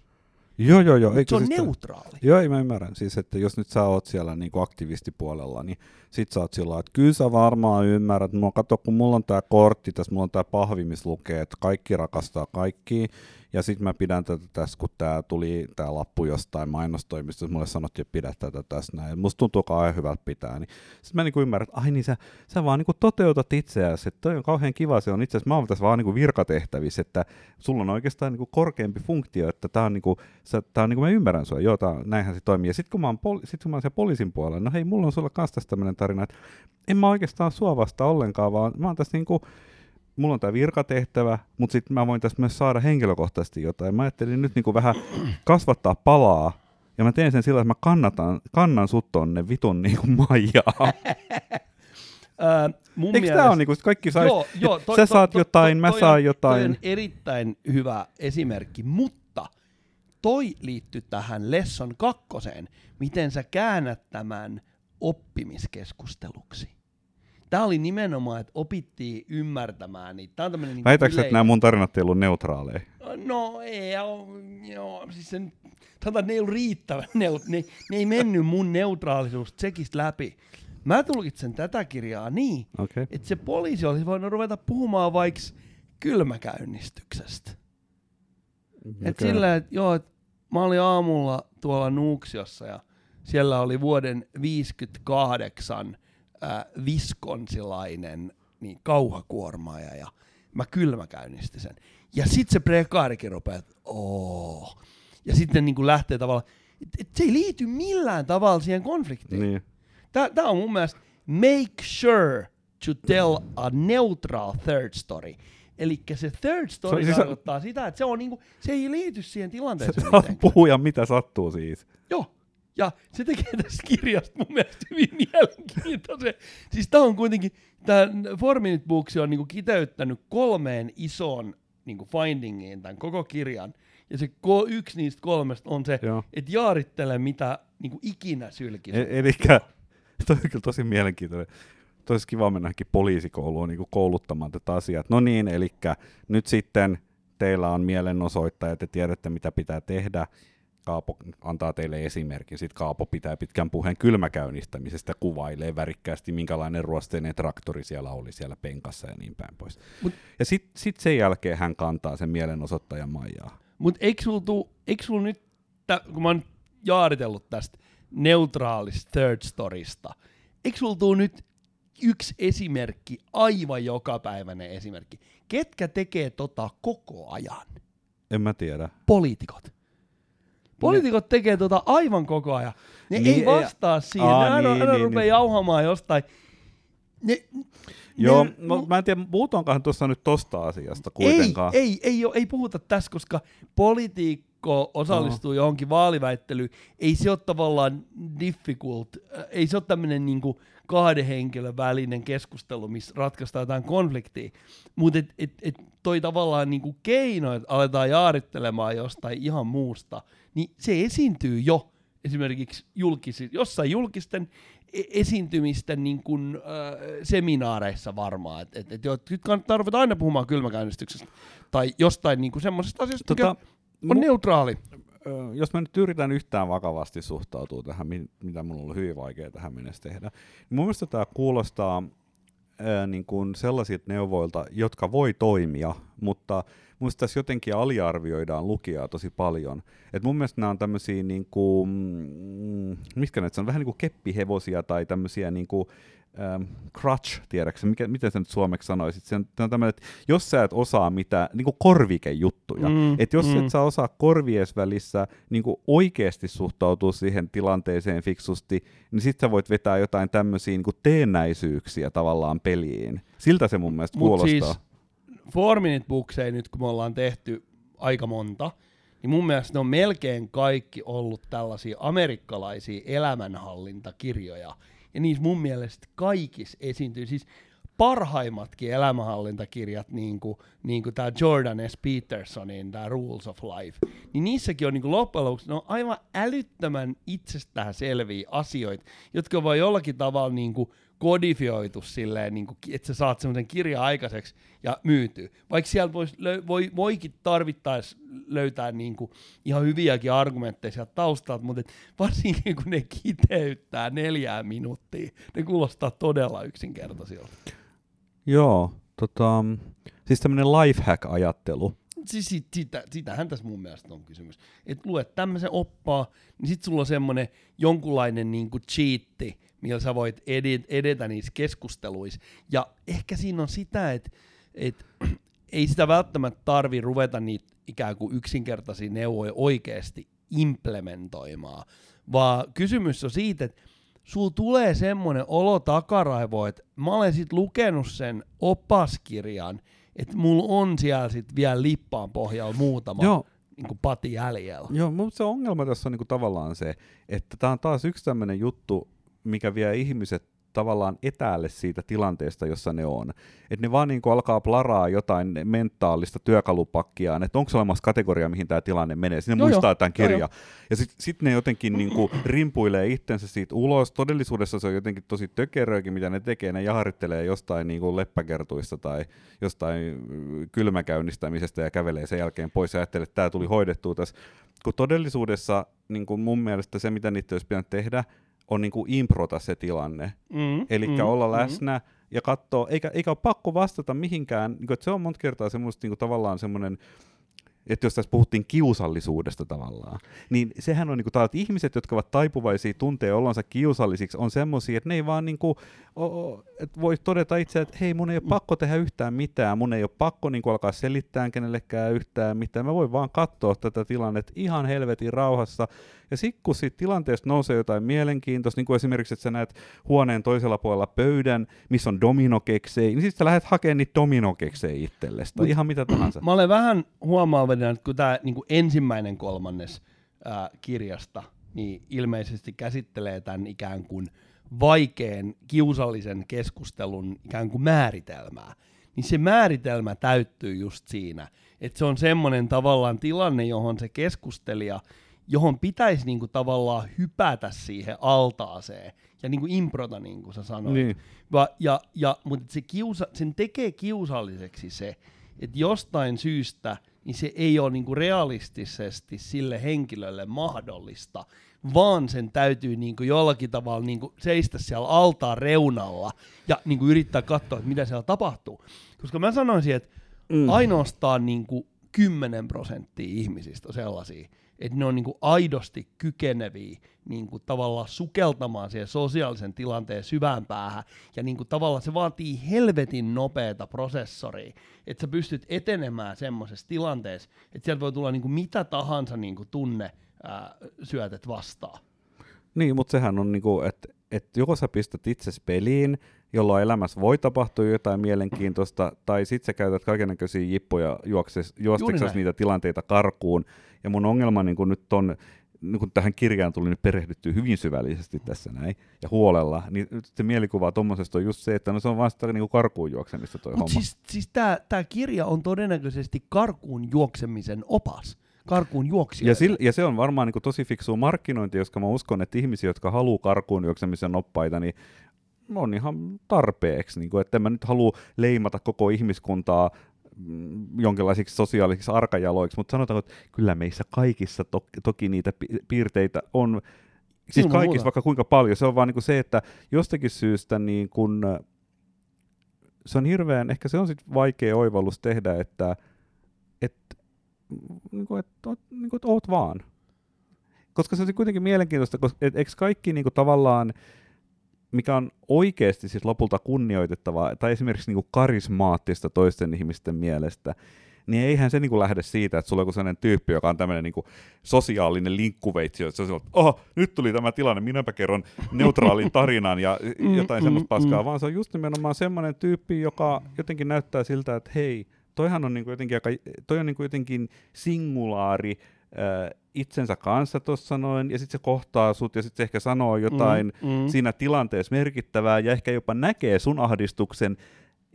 Joo, joo, joo. Eikö
se on
siis
neutraali.
Joo, ei mä ymmärrän. Siis, että jos nyt sä oot siellä niinku aktivistipuolella, niin sit sä oot sillä että kyllä sä varmaan ymmärrät. Mulla kato, kun mulla on tää kortti, tässä mulla on tää pahvi, missä lukee, että kaikki rakastaa kaikkia. Ja sit mä pidän tätä tässä, kun tää tuli tää lappu jostain mainostoimistosta, mulle sanottiin, että pidä tätä tässä näin. Musta tuntuu kauhean hyvältä pitää. Niin sit mä niinku ymmärrän, että ai niin sä, sä vaan niinku toteutat itseäsi. Että toi on kauhean kiva, se on itse asiassa, mä oon tässä vaan niinku virkatehtävissä, että sulla on oikeastaan niinku korkeampi funktio, että tää on niinku, sä, tää on niinku, mä ymmärrän sua, joo, tää, näinhän se toimii. Ja sit kun mä oon, poli, sit kun mä oon siellä poliisin puolella, no hei, mulla on sulle kanssa tästä tämmönen tarina, että en mä oikeastaan sua vasta ollenkaan, vaan mä oon tässä niinku, mulla on tämä virkatehtävä, mutta sitten mä voin tässä myös saada henkilökohtaisesti jotain. Mä ajattelin nyt niinku vähän kasvattaa palaa, ja mä teen sen sillä, että mä kannatan, kannan sut tonne vitun niinku maijaa. [LAUGHS]
Mun
Eikö tää on niinku, sit kaikki sais,
Joo, joo, toi-
sä
toi-
saat
toi-
jotain,
toi-
mä
toi
saan
on-
jotain.
Toi on erittäin hyvä esimerkki, mutta toi liittyy tähän Lesson kakkoseen, miten sä käännät tämän oppimiskeskusteluksi. Tämä oli nimenomaan, että opittiin ymmärtämään niitä. Tämä on tämmöinen niin
Väitätkö, että nämä mun tarinat ei ollut neutraaleja?
No ei, oo, joo, siis sen, sanotaan, että ne ei ollut riittävän, ne, ne, ne ei mennyt mun neutraalisuustsekistä läpi. Mä tulkitsen tätä kirjaa niin.
Okay.
että se poliisi olisi voinut ruveta puhumaan vaikka kylmäkäynnistyksestä. Okay. Et sillä, että joo, et mä olin aamulla tuolla Nuuksiossa ja siellä oli vuoden 58 äh, viskonsilainen niin kauhakuormaaja ja mä kylmäkäynnistin sen. Ja sit se prekaarikin rupeaa, että ooo. Ja sitten niin kuin lähtee tavallaan, et, et se ei liity millään tavalla siihen konfliktiin.
Niin.
Tää on mun mielestä make sure to tell a neutral third story. Eli se third story
Se- siis-
tarkoittaa sitä, että se, on niinku, se ei liity siihen [LAUGHS] tilanteeseen
oot
mitenkään.
puhuja, mitä sattuu siis.
Joo. Ja se tekee tästä kirjasta mun mielestä hyvin mielenkiintoisen. Siis tää on kuitenkin, tää Four Minute Books on niinku kiteyttänyt kolmeen isoon niinku findingiin tämän koko kirjan. Ja se ko- yksi niistä kolmesta on se,
Joo.
että jaarittele mitä niinku ikinä sylkisi.
E- eli [LAUGHS] toi on kyllä tosi mielenkiintoinen. Toi olisi kiva mennäkin poliisikouluun niin kouluttamaan tätä asiaa. No niin, eli nyt sitten teillä on mielenosoittaja, te tiedätte mitä pitää tehdä. Kaapo antaa teille esimerkin. Sitten Kaapo pitää pitkän puheen kylmäkäynnistämisestä, kuvailee värikkäästi, minkälainen ruosteinen traktori siellä oli siellä penkassa ja niin päin pois.
Mut-
ja sitten sit sen jälkeen hän kantaa sen mielenosoittajan maijaa.
Mutta eikö sulla, sulla nyt, tä, kun mä oon jaaritellut tästä neutraalista third storysta, eikö sulla tuu nyt yksi esimerkki, aivan jokapäiväinen esimerkki? Ketkä tekee tota koko ajan?
En mä tiedä.
Poliitikot. Poliitikot tekee tota aivan koko ajan. Ne
Niin,
ei vastaa siihen.
Aa,
ne aina,
niin,
aina
niin,
rupeaa
niin.
jauhamaan jostain. Ne,
Joo,
ne,
no, mä en tiedä, puhutaankohan tuossa nyt tosta asiasta kuitenkaan.
Ei, ei, ei, ei puhuta tässä, koska poliitikko osallistuu johonkin vaaliväittelyyn. Ei se ole tavallaan difficult, äh, ei se ole tämmöinen niinku kahden henkilön välinen keskustelu, missä ratkaistaan jotain konfliktia. Mutta et, et, et toi tavallaan niinku keino, että aletaan jaarittelemaan jostain ihan muusta, niin se esiintyy jo esimerkiksi julkisi, jossain julkisten e- esiintymisten niin kuin, äh, seminaareissa varmaan, et, et, et, nyt kannattaa ruveta aina puhumaan kylmäkäynnistyksestä tai jostain niin kuin semmoisesta asiasta, tota, mikä on
mu-
neutraali.
Jos mä nyt yritän yhtään vakavasti suhtautua tähän, mi- mitä mun on ollut hyvin vaikea tähän mennessä tehdä, niin mun mielestä tämä kuulostaa ää, niin kuin sellaisilta neuvoilta, jotka voi toimia, mutta mielestä tässä jotenkin aliarvioidaan lukijaa tosi paljon. Et mun mielestä nämä on tämmöisiä, niin kuin, mm, mitkä näitä on, vähän niin kuin keppihevosia tai tämmöisiä niin kuin, ähm, crutch, tiedätkö, mikä, miten sä nyt suomeksi sanoisit? Se on, tämmöinen, että jos sä et osaa mitä, niin kuin korvikejuttuja,
Mm,
että jos
mm.
et sä osaa korvies välissä niin kuin oikeasti suhtautua siihen tilanteeseen fiksusti, niin sit sä voit vetää jotain tämmöisiä niin kuin teennäisyyksiä tavallaan peliin. Siltä se mun mielestä
Mut
kuulostaa.
siis Four Minute nyt, kun me ollaan tehty aika monta, niin mun mielestä ne on melkein kaikki ollut tällaisia amerikkalaisia elämänhallintakirjoja. Ja niissä mun mielestä kaikissa esiintyy, siis parhaimmatkin elämänhallintakirjat, niin kuin, niin kuin tämä Jordan S. Petersonin, tämä Rules of Life, niin niissäkin on niin kuin loppujen lopuksi, ne on aivan älyttömän itsestään selviä asioita, jotka voi jollakin tavalla niin kuin kodifioitu silleen, niin kuin, että sä saat semmoisen kirjan aikaiseksi ja myytyy. Vaikka siellä vois, voi, voikin tarvittaessa löytää niin kuin ihan hyviäkin argumentteja sieltä taustalta, mutta et varsinkin kun ne kiteyttää neljää minuuttia, ne kuulostaa todella yksinkertaisilta.
Joo, tota, siis tämmöinen lifehack-ajattelu.
Siis sit, sitä, sitähän tässä mun mielestä on kysymys. Että luet tämmöisen oppaa, niin sit sulla on semmoinen jonkunlainen niinku cheatti, millä sä voit edetä niissä keskusteluissa. Ja ehkä siinä on sitä, että et, [CLEARS THROAT] ei sitä välttämättä tarvi ruveta niitä ikään kuin yksinkertaisia neuvoja oikeasti implementoimaan, vaan kysymys on siitä, että sulla tulee semmoinen olo takaraivo, että mä olen sit lukenut sen opaskirjan, että mulla on siellä sit vielä lippaan pohjalla muutama Joo. Niin kuin pati jäljellä.
Joo, mutta se ongelma tässä on niin kuin tavallaan se, että tämä on taas yksi tämmöinen juttu, mikä vie ihmiset tavallaan etäälle siitä tilanteesta, jossa ne on. Että ne vaan niin kuin alkaa plaraa jotain mentaalista työkalupakkiaan, että onko olemassa kategoria, mihin tämä tilanne menee. Sinne joo, muistaa tämän kirja. Joo, ja sitten sit ne jotenkin niin kuin rimpuilee itsensä siitä ulos. Todellisuudessa se on jotenkin tosi tökeröäkin, mitä ne tekee. Ne jaharittelee jostain niin kuin leppäkertuista tai jostain kylmäkäynnistämisestä ja kävelee sen jälkeen pois ja ajattelee, että tämä tuli hoidettua tässä. Kun todellisuudessa niin kuin mun mielestä se, mitä niitä olisi pitänyt tehdä, on niin kuin improta se tilanne. Mm, Eli mm, olla mm. läsnä mm. ja katsoa, eikä, eikä ole pakko vastata mihinkään, niin kuin, että se on monta kertaa semmoista niin kuin, tavallaan semmoinen että jos tässä puhuttiin kiusallisuudesta tavallaan, niin sehän on niin kuin, että ihmiset, jotka ovat taipuvaisia tuntee olonsa kiusallisiksi, on semmoisia, että ne ei vaan niin kuin, että voi todeta itse, että hei, mun ei ole pakko tehdä yhtään mitään, mun ei ole pakko niin kuin, alkaa selittää kenellekään yhtään mitään, mä voin vaan katsoa tätä tilannetta ihan helvetin rauhassa, ja sitten kun siitä tilanteesta nousee jotain mielenkiintoista, niin kuin esimerkiksi, että sä näet huoneen toisella puolella pöydän, missä on dominokeksei, niin sitten sä lähdet hakemaan niitä dominokeksei itsellesi, tai ihan mitä tahansa.
Mä olen vähän huomaavana, että kun tämä niin ensimmäinen kolmannes ää, kirjasta, niin ilmeisesti käsittelee tämän ikään kuin vaikean, kiusallisen keskustelun ikään kuin määritelmää, niin se määritelmä täyttyy just siinä, että se on semmoinen tavallaan tilanne, johon se keskustelija – johon pitäisi niinku tavallaan hypätä siihen altaaseen ja niinku improta, niin kuin sä sanoit. Niin. Va, ja, ja, mutta se kiusa, sen tekee kiusalliseksi se, että jostain syystä niin se ei ole niinku realistisesti sille henkilölle mahdollista, vaan sen täytyy niinku jollakin tavalla niinku seistä siellä altaan reunalla ja niinku yrittää katsoa, että mitä siellä tapahtuu. Koska mä sanoisin, että mm. ainoastaan niinku 10 prosenttia ihmisistä on sellaisia, että ne on niin kuin aidosti kykeneviä niin kuin tavallaan sukeltamaan siihen sosiaalisen tilanteen syvään päähän, ja niin kuin tavallaan se vaatii helvetin nopeata prosessoria, että sä pystyt etenemään semmoisessa tilanteessa, että sieltä voi tulla niin kuin mitä tahansa niin kuin tunne ää, syötet vastaan.
Niin, mutta sehän on niin että että joko sä pistät itse peliin, jolloin elämässä voi tapahtua jotain mielenkiintoista, tai sitten sä käytät kaikenlaisia jippoja juosteksesi niitä tilanteita karkuun. Ja mun ongelma niin kun nyt on, niin kun tähän kirjaan tuli nyt perehdyttyä hyvin syvällisesti tässä näin, ja huolella, niin se mielikuva tuommoisesta on just se, että no se on vaan sitä niin karkuun juoksemista toi Mut homma.
Siis, siis tämä kirja on todennäköisesti karkuun juoksemisen opas karkuun.
Ja, sil, ja se on varmaan niin tosi fiksu markkinointi, koska mä uskon, että ihmisiä, jotka haluaa karkuun juoksemisen oppaita, niin on ihan tarpeeksi. Niin kuin, että mä nyt halua leimata koko ihmiskuntaa mm, jonkinlaisiksi sosiaalisiksi arkajaloiksi, mutta sanotaanko, että kyllä meissä kaikissa to- toki niitä pi- piirteitä on, siis Ilman kaikissa muuta. vaikka kuinka paljon. Se on vaan niin se, että jostakin syystä niin kun, se on hirveän, ehkä se on sitten vaikea oivallus tehdä, että, että niin kuin, että, niin kuin, että oot vaan. Koska se on kuitenkin mielenkiintoista, koska et, eikö kaikki niin kuin, tavallaan, mikä on oikeasti siis lopulta kunnioitettavaa, tai esimerkiksi niin kuin karismaattista toisten ihmisten mielestä, niin eihän se niinku lähde siitä, että sulla on sellainen tyyppi, joka on tämmöinen niinku sosiaalinen linkkuveitsi, että se on että oh, nyt tuli tämä tilanne, minäpä kerron neutraalin tarinan ja [LAUGHS] mm, jotain mm, semmoista paskaa, mm. vaan se on just nimenomaan semmoinen tyyppi, joka jotenkin näyttää siltä, että hei, toihan on niinku jotenkin, aika, toi on niinku jotenkin singulaari itsensä kanssa tuossa noin, ja sitten se kohtaa sut, ja sitten se ehkä sanoo jotain mm, mm. siinä tilanteessa merkittävää, ja ehkä jopa näkee sun ahdistuksen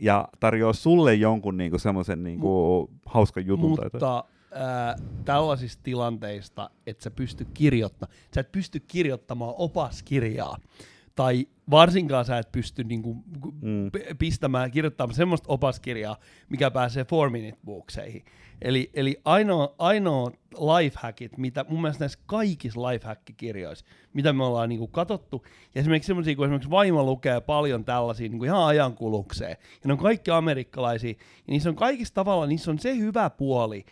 ja tarjoaa sulle jonkun niinku semmoisen niinku hauskan jutun.
Mutta tai ää, tällaisista tilanteista, että sä pysty kirjoittamaan, sä et pysty kirjoittamaan opaskirjaa, tai varsinkaan sä et pysty niinku mm. pistämään, kirjoittamaan semmoista opaskirjaa, mikä pääsee four minute bookseihin. Eli, eli ainoa, ainoa lifehackit, mitä mun mielestä näissä kaikissa lifehack-kirjoissa, mitä me ollaan niinku katsottu, ja esimerkiksi semmoisia, kun esimerkiksi vaimo lukee paljon tällaisia niinku ihan ajankulukseen, ja ne on kaikki amerikkalaisia, ja niissä on kaikissa tavalla, niissä on se hyvä puoli,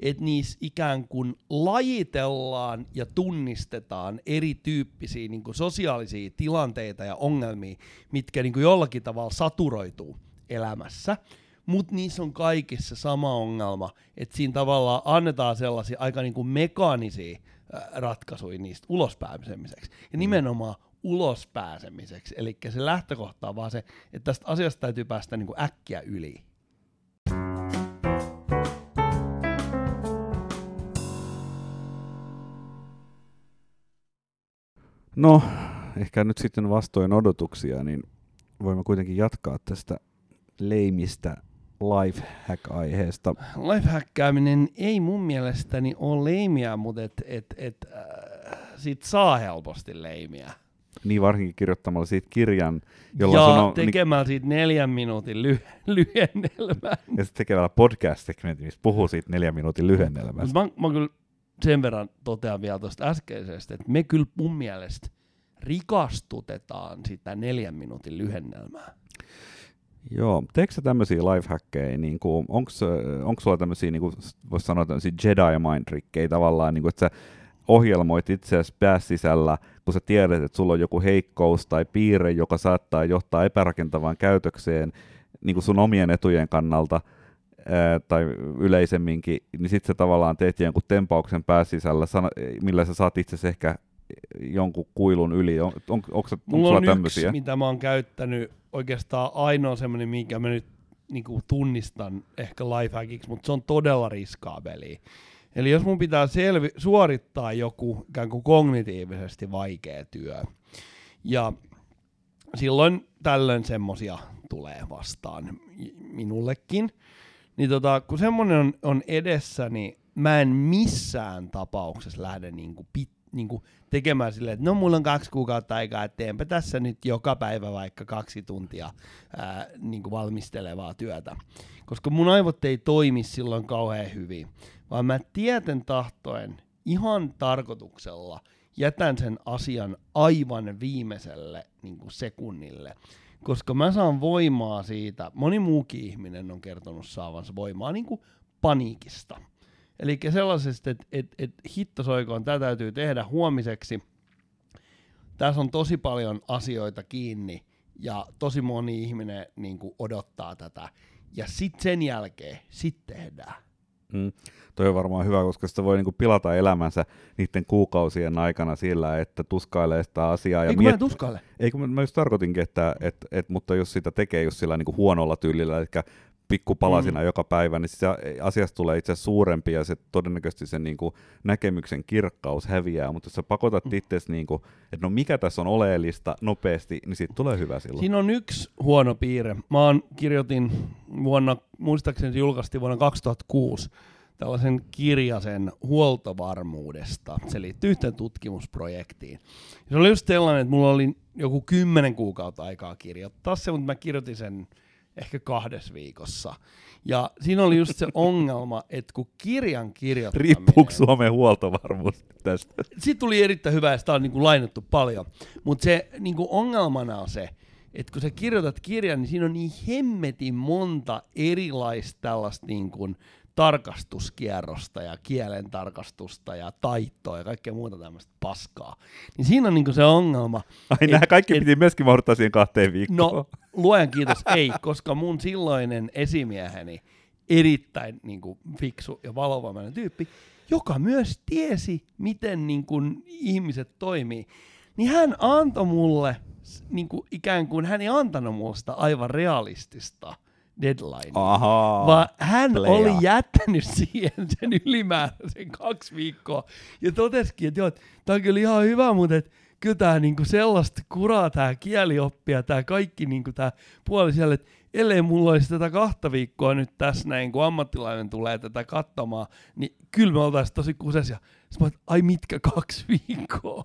että niissä ikään kuin lajitellaan ja tunnistetaan erityyppisiä niin kuin sosiaalisia tilanteita ja ongelmia, mitkä niin kuin jollakin tavalla saturoituu elämässä. Mutta niissä on kaikissa sama ongelma, että siinä tavallaan annetaan sellaisia aika niin kuin mekaanisia ratkaisuja niistä ulospääsemiseksi. Ja mm. nimenomaan ulospääsemiseksi. Eli se lähtökohta on vaan se, että tästä asiasta täytyy päästä niin kuin äkkiä yli.
No, ehkä nyt sitten vastoin odotuksia, niin voimme kuitenkin jatkaa tästä leimistä lifehack-aiheesta.
Lifehackkääminen ei mun mielestäni ole leimiä, mutta et, et, et, äh, siitä saa helposti leimiä.
Niin varsinkin kirjoittamalla siitä kirjan, jolla
ja
sun on...
tekemällä siitä neljän minuutin ly- [LAUGHS] lyhennelmän.
Ja sitten tekemällä podcast-segmentin, missä puhuu siitä neljän minuutin lyhennelmästä.
Mä, mä kyllä sen verran totean vielä tuosta äskeisestä, että me kyllä mun mielestä rikastutetaan sitä neljän minuutin lyhennelmää.
Joo, teekö tämmöisiä lifehackeja, niin onko sulla tämmöisiä, niin voisi sanoa tämmöisiä Jedi mind trickejä tavallaan, niin kuin, että sä ohjelmoit itseäsi pääsisällä, kun sä tiedät, että sulla on joku heikkous tai piirre, joka saattaa johtaa epärakentavaan käytökseen niin kuin sun omien etujen kannalta, ää, tai yleisemminkin, niin sitten sä tavallaan teet jonkun tempauksen pääsisällä, millä sä saat itse ehkä jonkun kuilun yli. On, on, onko, onko
Mulla on tämmöisiä? yksi, mitä mä oon käyttänyt, oikeastaan ainoa semmoinen, minkä mä nyt niin kuin tunnistan ehkä lifehackiksi, mutta se on todella riskaabeli. Eli jos mun pitää selvi- suorittaa joku ikään kuin kognitiivisesti vaikea työ, ja silloin tällöin semmosia tulee vastaan minullekin, niin tota, kun semmoinen on, on edessä, niin mä en missään tapauksessa lähde niinku pit, niinku tekemään silleen, että no mulla on kaksi kuukautta aikaa, että teenpä tässä nyt joka päivä vaikka kaksi tuntia ää, niinku valmistelevaa työtä. Koska mun aivot ei toimi silloin kauhean hyvin, vaan mä tieten tahtoen ihan tarkoituksella jätän sen asian aivan viimeiselle niin kuin sekunnille koska mä saan voimaa siitä, moni muukin ihminen on kertonut saavansa voimaa niin kuin paniikista. Eli sellaisesta, että et, et hittosoikoon, tämä täytyy tehdä huomiseksi. Tässä on tosi paljon asioita kiinni ja tosi moni ihminen niin kuin odottaa tätä. Ja sitten sen jälkeen, sitten tehdään.
Mm. Toi on varmaan hyvä, koska sitä voi niinku pilata elämänsä niiden kuukausien aikana sillä, että tuskailee sitä asiaa. Ja
Eikö miet... mä tuskaile?
Eikö mä, mä just tarkoitinkin, että et, et, mutta jos sitä tekee just sillä niinku huonolla tyylillä, eli pikkupalasina mm. joka päivä, niin se asiasta tulee itse suurempi ja se todennäköisesti sen niin kuin näkemyksen kirkkaus häviää, mutta jos sä pakotat mm. itseäsi, niin kuin, että no mikä tässä on oleellista nopeasti, niin siitä tulee hyvä silloin.
Siinä on yksi huono piirre. Mä oon kirjoitin vuonna, muistaakseni julkaistiin vuonna 2006, tällaisen kirjasen huoltovarmuudesta. Se liittyy yhteen tutkimusprojektiin. Se oli just sellainen, että mulla oli joku kymmenen kuukautta aikaa kirjoittaa se, mutta mä kirjoitin sen ehkä kahdessa viikossa. Ja siinä oli just se [LAUGHS] ongelma, että kun kirjan kirjoittaminen...
Riippuuko Suomen huoltovarmuus tästä?
Siitä tuli erittäin hyvä ja sitä on niin kuin lainattu paljon. Mutta se niin kuin ongelmana on se, että kun sä kirjoitat kirjan, niin siinä on niin hemmetin monta erilaista tällaista niin kuin tarkastuskierrosta ja kielen tarkastusta ja taittoa ja kaikkea muuta tämmöistä paskaa. Niin siinä on niinku se ongelma.
Ai et, nämä kaikki et, piti myöskin mahduttaa siihen kahteen viikkoon.
No, luojan kiitos, ei, koska mun silloinen esimieheni, erittäin niinku fiksu ja valovoimainen tyyppi, joka myös tiesi, miten niinku ihmiset toimii, niin hän antoi mulle, niinku ikään kuin hän ei antanut mulle sitä aivan realistista deadline.
Aha,
vaan hän playa. oli jättänyt [LAUGHS] siihen sen ylimääräisen kaksi viikkoa. Ja totesikin, että joo, tämä on kyllä ihan hyvä, mutta et, kyllä tämä niinku sellaista kuraa tämä kielioppia, tämä kaikki niinku tämä puoli siellä, että ellei mulla olisi tätä kahta viikkoa nyt tässä näin, kun ammattilainen tulee tätä katsomaan, niin kyllä me oltaisiin tosi kusesia. Sitten mä ai mitkä kaksi [LAUGHS] viikkoa?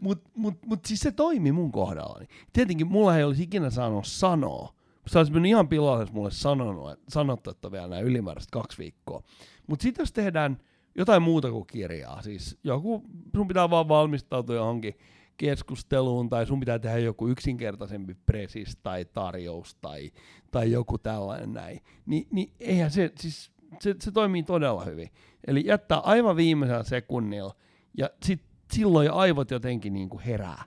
Mutta mut, mut siis se toimi mun kohdallani. Tietenkin mulla ei olisi ikinä saanut sanoa. Se olisi mennyt ihan pilalle, mulle sanonut, että sanottu, että vielä nämä ylimääräiset kaksi viikkoa. Mutta sitten jos tehdään jotain muuta kuin kirjaa, siis joku, sun pitää vaan valmistautua johonkin keskusteluun tai sun pitää tehdä joku yksinkertaisempi presis tai tarjous tai, tai joku tällainen näin, Ni, niin eihän se, siis se, se toimii todella hyvin. Eli jättää aivan viimeisellä sekunnilla ja sit silloin aivot jotenkin niin kuin herää.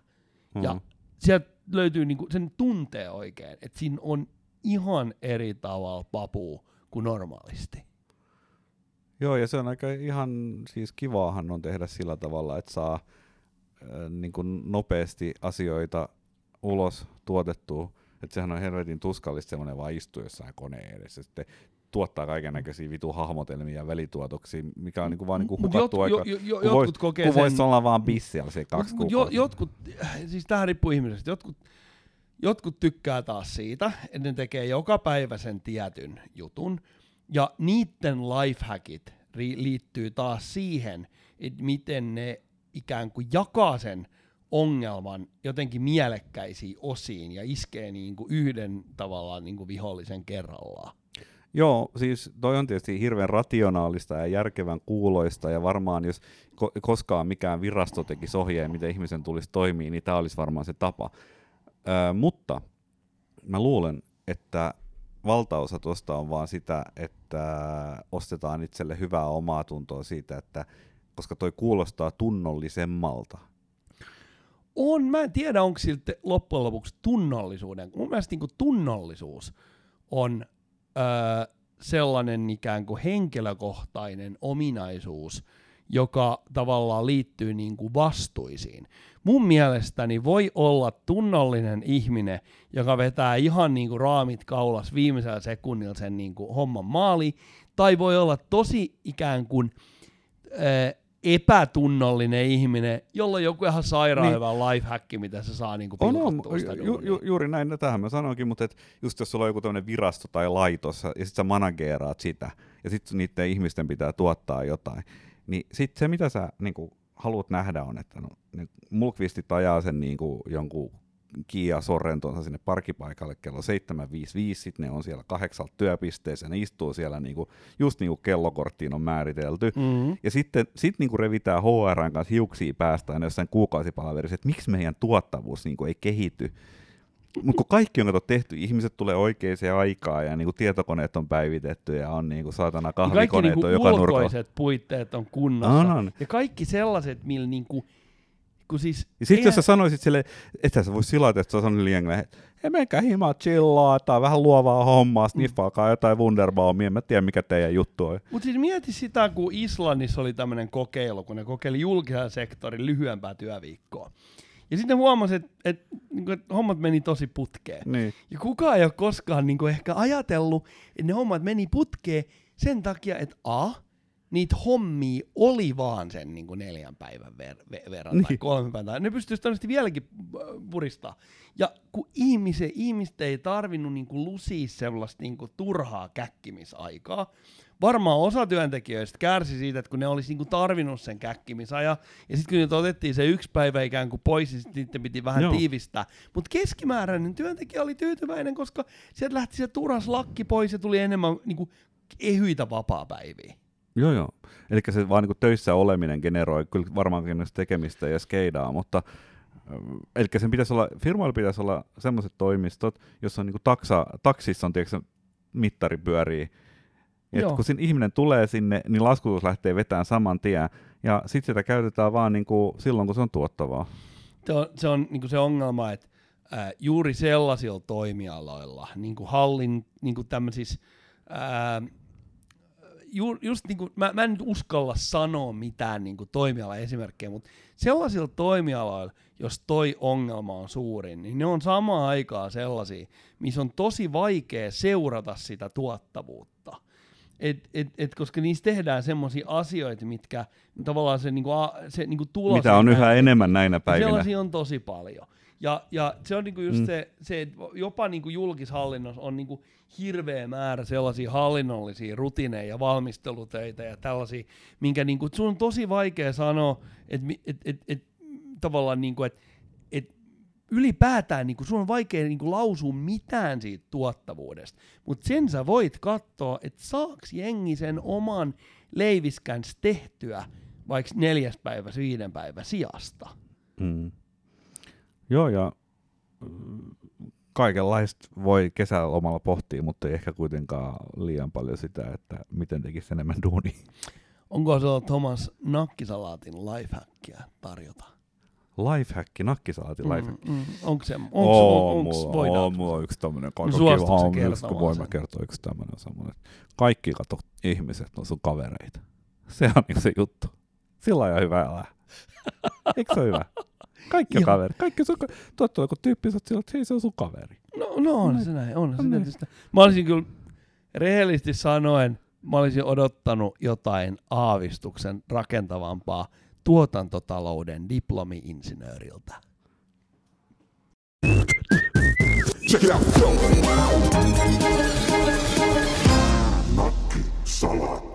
Mm. Ja sieltä löytyy niin kuin, sen tuntee oikein, että siinä on ihan eri tavalla papuu kuin normaalisti.
Joo, ja se on aika ihan, siis kivaahan on tehdä sillä tavalla, että saa äh, niin kuin nopeasti asioita ulos tuotettua. Että sehän on helvetin tuskallista semmoinen vaan istua jossain koneen edessä. Sitten tuottaa kaiken näköisiä vitu hahmotelmia ja välituotoksia, mikä on niinku vaan niinku hukattu aika, jo, jo, jo, kun kun sen... olla vaan bissiä se kaksi mut,
jo, jotkut, siis tähän riippuu ihmisestä, jotkut, jotkut tykkää taas siitä, että ne tekee joka päivä sen tietyn jutun, ja niiden lifehackit liittyy taas siihen, että miten ne ikään kuin jakaa sen ongelman jotenkin mielekkäisiin osiin ja iskee niin kuin yhden tavallaan niin kuin vihollisen kerrallaan.
Joo, siis toi on tietysti hirveän rationaalista ja järkevän kuuloista, ja varmaan jos ko- koskaan mikään virasto tekisi ohjeen, miten ihmisen tulisi toimia, niin tämä olisi varmaan se tapa. Öö, mutta mä luulen, että valtaosa tuosta on vaan sitä, että ostetaan itselle hyvää omaa tuntoa siitä, että koska toi kuulostaa tunnollisemmalta.
On, mä en tiedä, onko siltä loppujen lopuksi tunnollisuuden. Mun mielestä niin tunnollisuus on sellainen ikään kuin henkilökohtainen ominaisuus, joka tavallaan liittyy niin kuin vastuisiin. Mun mielestäni voi olla tunnollinen ihminen, joka vetää ihan niin kuin raamit kaulas viimeisellä sekunnilla sen niin kuin homman maali, tai voi olla tosi ikään kuin öö, epätunnollinen ihminen, jolla on joku ihan sairaan niin. hyvä lifehack, mitä se saa niinku on, on,
ju, ju, juuri näin, no tähän mä sanoinkin, mutta et just jos sulla on joku tämmöinen virasto tai laitos, ja sitten sä manageeraat sitä, ja sitten niiden ihmisten pitää tuottaa jotain, niin sitten se, mitä sä niinku, haluat nähdä on, että no, ne mulkvistit ajaa sen niinku, jonkun Kia Sorrentonsa sinne parkipaikalle kello 7.55, sitten ne on siellä kahdeksalta työpisteessä, ne istuu siellä niinku, just niin kuin kellokorttiin on määritelty, mm-hmm. ja sitten sit niinku revitään HRn kanssa hiuksia päästä aina jossain kuukausipalaverissa, että miksi meidän tuottavuus niinku ei kehity, mutta kun kaikki on tehty, ihmiset tulee oikeaan aikaan ja niinku tietokoneet on päivitetty ja on niinku saatana kahvikoneet
kaikki
niinku on joka
nurkalla. puitteet on kunnossa. On, on. Ja kaikki sellaiset, millä niinku kun siis,
ja sitten jos sä sanoisit sille, että sä vois silata, että sä sanoit liian että ei menkää himaa chillaa, tai vähän luovaa hommaa, sniffaakaa jotain Wunderbaumia, mä tiedän mikä teidän juttu on.
Mutta siis mieti sitä, kun Islannissa oli tämmöinen kokeilu, kun ne kokeili julkisen sektorin lyhyempää työviikkoa. Ja sitten huomasi, että, että, niin että hommat meni tosi putkeen.
Niin.
Ja kukaan ei ole koskaan niin kuin ehkä ajatellut, että ne hommat meni putkeen sen takia, että A, niitä hommia oli vaan sen niin kuin neljän päivän ver- ver- verran niin. tai kolmen päivän. Ne pystyisi todennäköisesti vieläkin äh, puristaa. Ja kun ihmisen, ihmiset ei tarvinnut niin kuin lusia sellaista niin kuin turhaa käkkimisaikaa, varmaan osa työntekijöistä kärsi siitä, että kun ne olisi niinku tarvinnut sen käkkimisajan, ja sitten kun nyt otettiin se yksi päivä ikään kuin pois, niin sitten piti vähän Joo. tiivistää. Mutta keskimääräinen työntekijä oli tyytyväinen, koska sieltä lähti se turas lakki pois ja tuli enemmän niinku ehyitä vapaa-päiviä.
Joo, joo. Eli se vaan niin töissä oleminen generoi kyllä varmaankin tekemistä ja skeidaa, mutta Eli sen pitäisi olla, firmoilla pitäisi olla sellaiset toimistot, jossa on niin taksa, taksissa on tiedätkö, mittari pyörii, et kun siinä ihminen tulee sinne, niin laskutus lähtee vetämään saman tien, ja sitten sitä käytetään vaan niin kuin silloin, kun se on tuottavaa.
Se on se, on niin se ongelma, että äh, juuri sellaisilla toimialoilla, niin kuin hallin, niin kuin tämmöisissä, äh, ju, just niin kuin, mä, mä en nyt uskalla sanoa mitään niin kuin toimiala-esimerkkejä, mutta sellaisilla toimialoilla, jos toi ongelma on suurin, niin ne on samaan aikaan sellaisia, missä on tosi vaikea seurata sitä tuottavuutta. et, et, et, koska niissä tehdään semmoisia asioita, mitkä tavallaan se, niinku, se niinku tulos...
Mitä on yhä enemmän näinä päivinä.
Sellaisia on tosi paljon. Ja, ja se on niinku just mm. se, se, että jopa niinku julkishallinnossa on niinku hirveä määrä sellaisia hallinnollisia rutiineja ja valmistelutöitä ja tällaisia, minkä niinku, sun on tosi vaikea sanoa, että et, et, et, tavallaan niinku, että et ylipäätään niinku, sun on vaikea niinku lausua mitään siitä tuottavuudesta, mutta sen sä voit katsoa, että saaks jengi sen oman leiviskäns tehtyä vaikka neljäs päivä, viiden päivä sijasta. Mm.
Joo, ja kaikenlaista voi kesälomalla pohtia, mutta ei ehkä kuitenkaan liian paljon sitä, että miten tekisi enemmän duuni.
Onko se Thomas nakkisalaatin lifehackia tarjota?
Lifehacki, nakkisalaatin mm, lifehacki. Mm,
onko se, onko,
oh, onko, mulla, voidaan? On, mulla on yksi tämmönen no, kiva, voin mä kertoa yksi tämmönen semmonen. Kaikki kato ihmiset on sun kavereita. Se on niinku se juttu. Sillä on hyvä elää. Eikö se ole hyvä? Kaikki on Joo. kaveri. Kaikki sun, tuot kun tyyppi, sä oot että hei se on sun kaveri.
No, no on se näin, on, on se tietysti. Mä olisin kyllä rehellisesti sanoen, mä olisin odottanut jotain aavistuksen rakentavampaa tuotantotalouden diplomi-insinööriltä. Check it out. Nakki, salaatti.